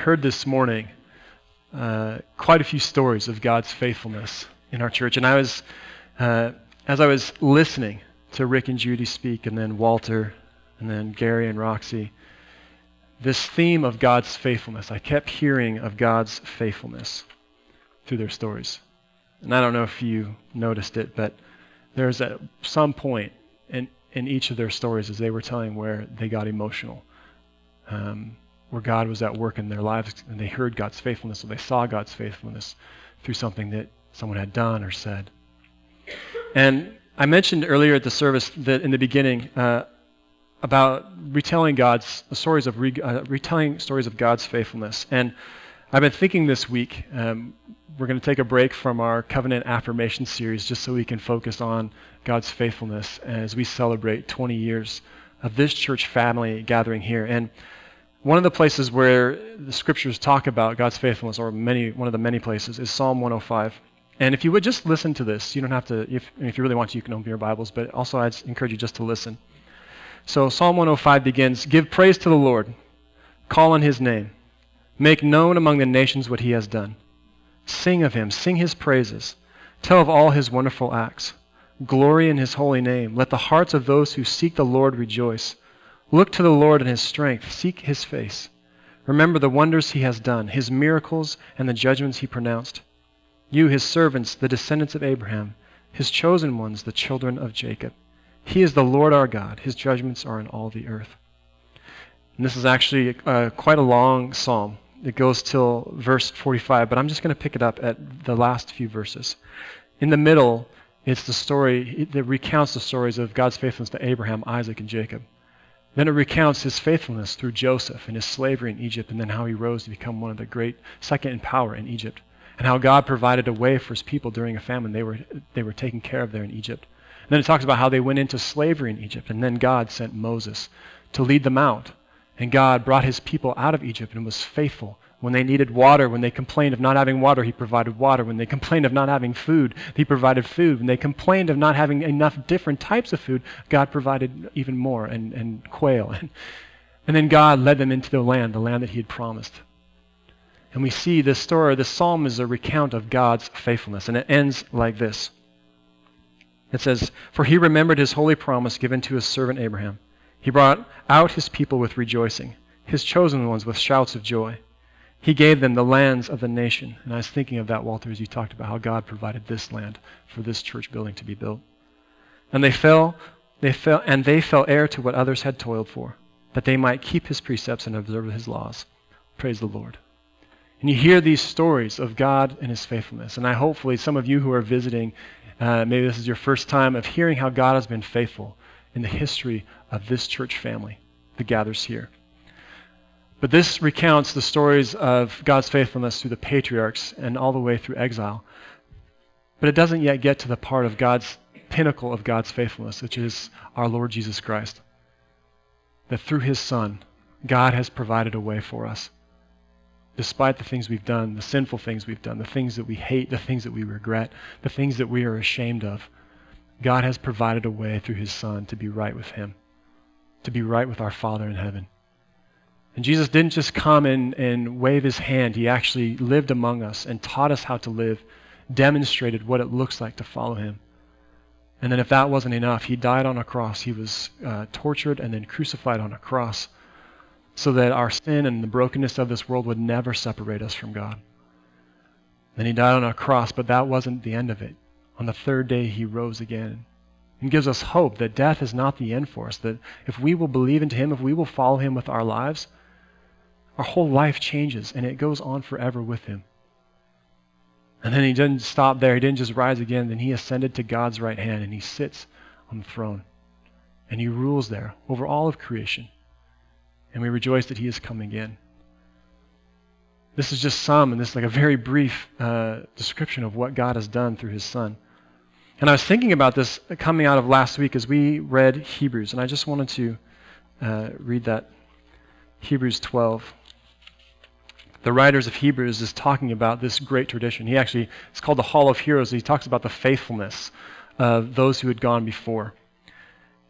heard this morning uh, quite a few stories of God's faithfulness in our church. And I was, uh, as I was listening to Rick and Judy speak, and then Walter, and then Gary and Roxy, this theme of God's faithfulness, I kept hearing of God's faithfulness through their stories. And I don't know if you noticed it, but there's at some point in, in each of their stories as they were telling where they got emotional. Um, where God was at work in their lives and they heard God's faithfulness or they saw God's faithfulness through something that someone had done or said. And I mentioned earlier at the service that in the beginning uh, about retelling God's stories of re, uh, retelling stories of God's faithfulness. And I've been thinking this week um, we're going to take a break from our covenant affirmation series just so we can focus on God's faithfulness as we celebrate 20 years of this church family gathering here. And one of the places where the scriptures talk about God's faithfulness, or many, one of the many places, is Psalm 105. And if you would just listen to this, you don't have to, if, if you really want to, you can open your Bibles, but also I'd encourage you just to listen. So Psalm 105 begins Give praise to the Lord, call on his name, make known among the nations what he has done. Sing of him, sing his praises, tell of all his wonderful acts. Glory in his holy name. Let the hearts of those who seek the Lord rejoice. Look to the Lord in his strength, seek his face. Remember the wonders he has done, his miracles, and the judgments he pronounced. You, his servants, the descendants of Abraham, his chosen ones, the children of Jacob. He is the Lord our God. His judgments are in all the earth. And this is actually uh, quite a long psalm. It goes till verse 45, but I'm just going to pick it up at the last few verses. In the middle, it's the story that recounts the stories of God's faithfulness to Abraham, Isaac, and Jacob. Then it recounts his faithfulness through Joseph and his slavery in Egypt, and then how he rose to become one of the great, second in power in Egypt, and how God provided a way for his people during a famine. They were, they were taken care of there in Egypt. And then it talks about how they went into slavery in Egypt, and then God sent Moses to lead them out. And God brought his people out of Egypt and was faithful when they needed water, when they complained of not having water, he provided water. When they complained of not having food, he provided food. When they complained of not having enough different types of food, God provided even more and, and quail. And then God led them into the land, the land that he had promised. And we see this story, this psalm is a recount of God's faithfulness. And it ends like this. It says, For he remembered his holy promise given to his servant Abraham. He brought out his people with rejoicing, his chosen ones with shouts of joy. He gave them the lands of the nation. And I was thinking of that, Walter, as you talked about how God provided this land for this church building to be built. And they fell, they fell, and they fell heir to what others had toiled for, that they might keep his precepts and observe his laws. Praise the Lord. And you hear these stories of God and his faithfulness. And I hopefully some of you who are visiting, uh, maybe this is your first time of hearing how God has been faithful in the history of this church family that gathers here. But this recounts the stories of God's faithfulness through the patriarchs and all the way through exile. But it doesn't yet get to the part of God's pinnacle of God's faithfulness, which is our Lord Jesus Christ. That through his Son, God has provided a way for us. Despite the things we've done, the sinful things we've done, the things that we hate, the things that we regret, the things that we are ashamed of, God has provided a way through his Son to be right with him, to be right with our Father in heaven. And Jesus didn't just come and, and wave his hand, he actually lived among us and taught us how to live, demonstrated what it looks like to follow him. And then, if that wasn't enough, he died on a cross. He was uh, tortured and then crucified on a cross so that our sin and the brokenness of this world would never separate us from God. Then he died on a cross, but that wasn't the end of it. On the third day, he rose again and gives us hope that death is not the end for us, that if we will believe into him, if we will follow him with our lives, our whole life changes and it goes on forever with him. And then he didn't stop there. He didn't just rise again. Then he ascended to God's right hand and he sits on the throne. And he rules there over all of creation. And we rejoice that he is coming again. This is just some, and this is like a very brief uh, description of what God has done through his Son. And I was thinking about this coming out of last week as we read Hebrews, and I just wanted to uh, read that. Hebrews 12 the writers of Hebrews is talking about this great tradition. He actually, it's called the Hall of Heroes. He talks about the faithfulness of those who had gone before.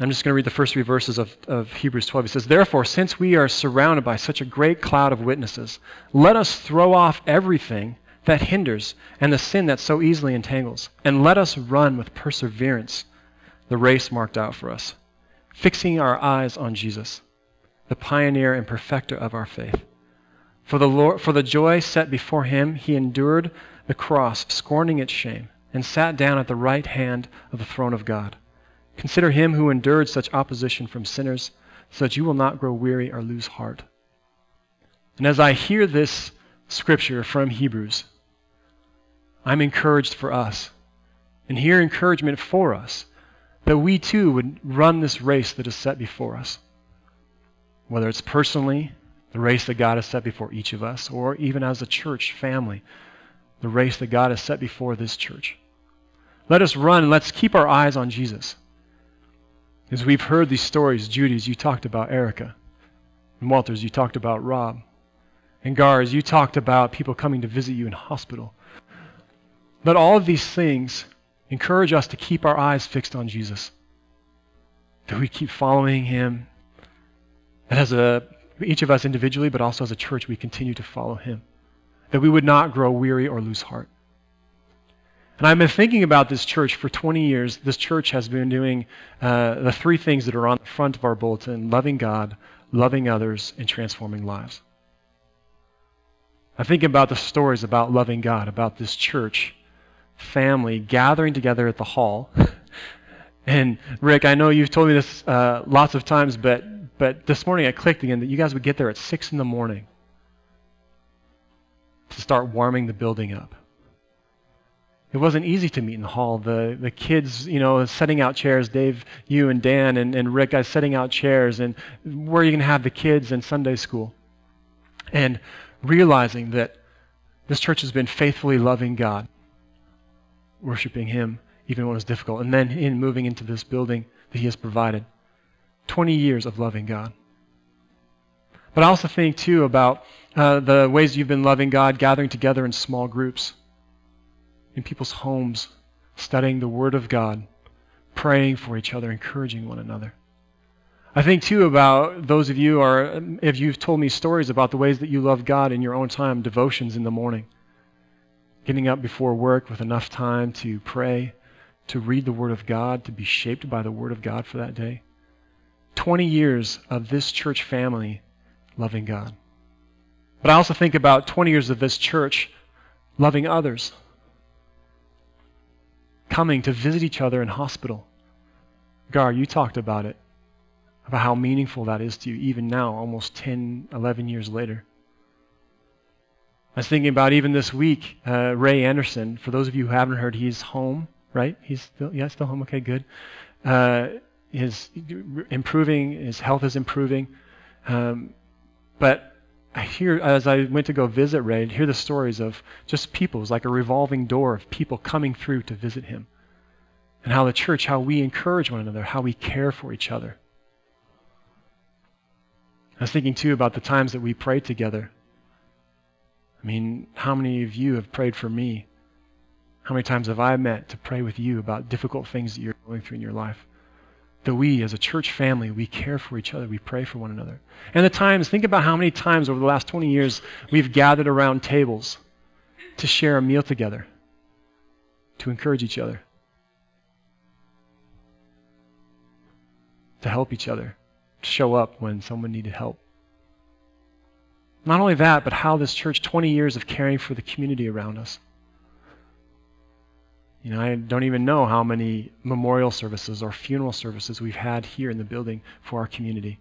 I'm just going to read the first three verses of, of Hebrews 12. He says, Therefore, since we are surrounded by such a great cloud of witnesses, let us throw off everything that hinders and the sin that so easily entangles, and let us run with perseverance the race marked out for us, fixing our eyes on Jesus, the pioneer and perfecter of our faith. For the, Lord, for the joy set before him, he endured the cross, scorning its shame, and sat down at the right hand of the throne of God. Consider him who endured such opposition from sinners, so that you will not grow weary or lose heart. And as I hear this scripture from Hebrews, I'm encouraged for us and hear encouragement for us that we too would run this race that is set before us. Whether it's personally, the race that God has set before each of us, or even as a church family, the race that God has set before this church. Let us run let's keep our eyes on Jesus. As we've heard these stories, Judy's, you talked about Erica. And Walters, you talked about Rob. And Gars, you talked about people coming to visit you in hospital. Let all of these things encourage us to keep our eyes fixed on Jesus. That we keep following him. And as a each of us individually, but also as a church, we continue to follow him. That we would not grow weary or lose heart. And I've been thinking about this church for 20 years. This church has been doing uh, the three things that are on the front of our bulletin loving God, loving others, and transforming lives. I think about the stories about loving God, about this church family gathering together at the hall. and Rick, I know you've told me this uh, lots of times, but but this morning I clicked again that you guys would get there at six in the morning to start warming the building up. It wasn't easy to meet in the hall. The the kids, you know, setting out chairs. Dave, you and Dan and, and Rick guys setting out chairs, and where are you going to have the kids in Sunday school? And realizing that this church has been faithfully loving God, worshiping Him even when it was difficult, and then in moving into this building that He has provided. 20 years of loving God. But I also think, too, about uh, the ways you've been loving God, gathering together in small groups in people's homes, studying the Word of God, praying for each other, encouraging one another. I think too about those of you are if you've told me stories about the ways that you love God in your own time, devotions in the morning. Getting up before work with enough time to pray, to read the Word of God, to be shaped by the Word of God for that day. 20 years of this church family loving God. But I also think about 20 years of this church loving others coming to visit each other in hospital. Gar, you talked about it, about how meaningful that is to you, even now, almost 10, 11 years later. I was thinking about even this week, uh, Ray Anderson. For those of you who haven't heard, he's home, right? He's still, yeah, still home. Okay, good. Uh, his improving, his health is improving. Um, but I hear, as I went to go visit Ray, I hear the stories of just people. It was like a revolving door of people coming through to visit him. And how the church, how we encourage one another, how we care for each other. I was thinking too about the times that we prayed together. I mean, how many of you have prayed for me? How many times have I met to pray with you about difficult things that you're going through in your life? That we as a church family, we care for each other, we pray for one another. And the times, think about how many times over the last 20 years we've gathered around tables to share a meal together, to encourage each other, to help each other, to show up when someone needed help. Not only that, but how this church, 20 years of caring for the community around us. You know, I don't even know how many memorial services or funeral services we've had here in the building for our community.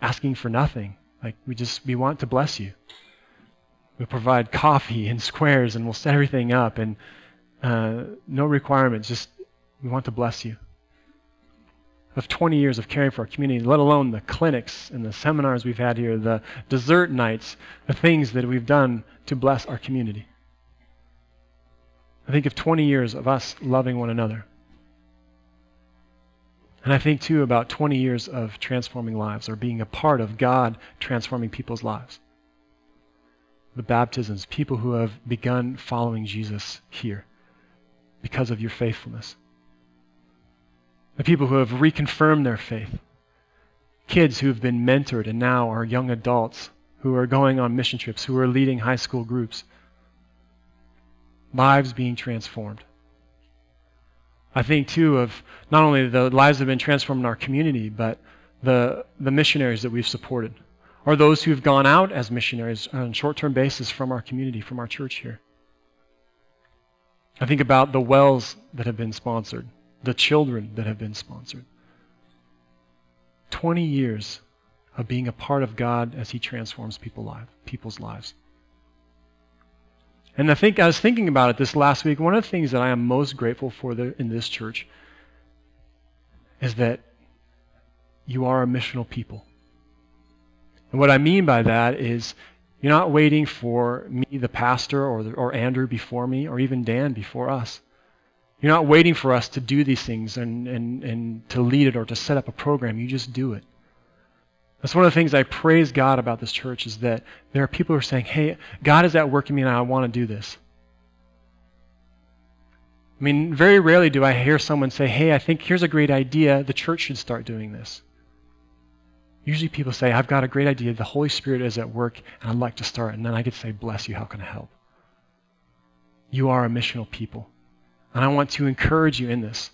Asking for nothing. Like we just we want to bless you. We provide coffee and squares and we'll set everything up and uh, no requirements. Just we want to bless you. Of 20 years of caring for our community, let alone the clinics and the seminars we've had here, the dessert nights, the things that we've done to bless our community. I think of 20 years of us loving one another. And I think, too, about 20 years of transforming lives or being a part of God transforming people's lives. The baptisms, people who have begun following Jesus here because of your faithfulness. the people who have reconfirmed their faith, kids who have been mentored and now are young adults who are going on mission trips, who are leading high school groups, lives being transformed. I think, too, of not only the lives that have been transformed in our community, but the, the missionaries that we've supported, or those who've gone out as missionaries on a short term basis from our community, from our church here. I think about the wells that have been sponsored, the children that have been sponsored. 20 years of being a part of God as He transforms people life, people's lives. And I think I was thinking about it this last week. One of the things that I am most grateful for the, in this church is that you are a missional people. And what I mean by that is you're not waiting for me, the pastor, or, the, or Andrew before me, or even Dan before us. You're not waiting for us to do these things and, and, and to lead it or to set up a program. You just do it. That's one of the things I praise God about this church is that there are people who are saying, hey, God is at work in me and I want to do this. I mean, very rarely do I hear someone say, hey, I think here's a great idea. The church should start doing this. Usually people say, I've got a great idea. The Holy Spirit is at work, and I'd like to start. And then I get to say, Bless you. How can I help? You are a missional people. And I want to encourage you in this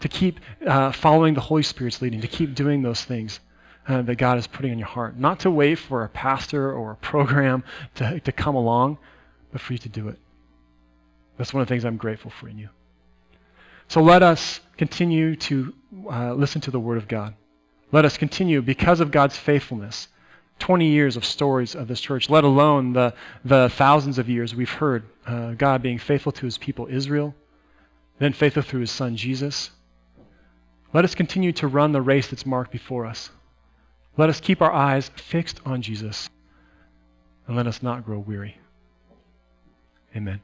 to keep uh, following the Holy Spirit's leading, to keep doing those things uh, that God is putting in your heart. Not to wait for a pastor or a program to, to come along, but for you to do it. That's one of the things I'm grateful for in you. So let us continue to uh, listen to the Word of God. Let us continue, because of God's faithfulness, 20 years of stories of this church, let alone the, the thousands of years we've heard uh, God being faithful to his people Israel, then faithful through his son Jesus. Let us continue to run the race that's marked before us. Let us keep our eyes fixed on Jesus, and let us not grow weary. Amen.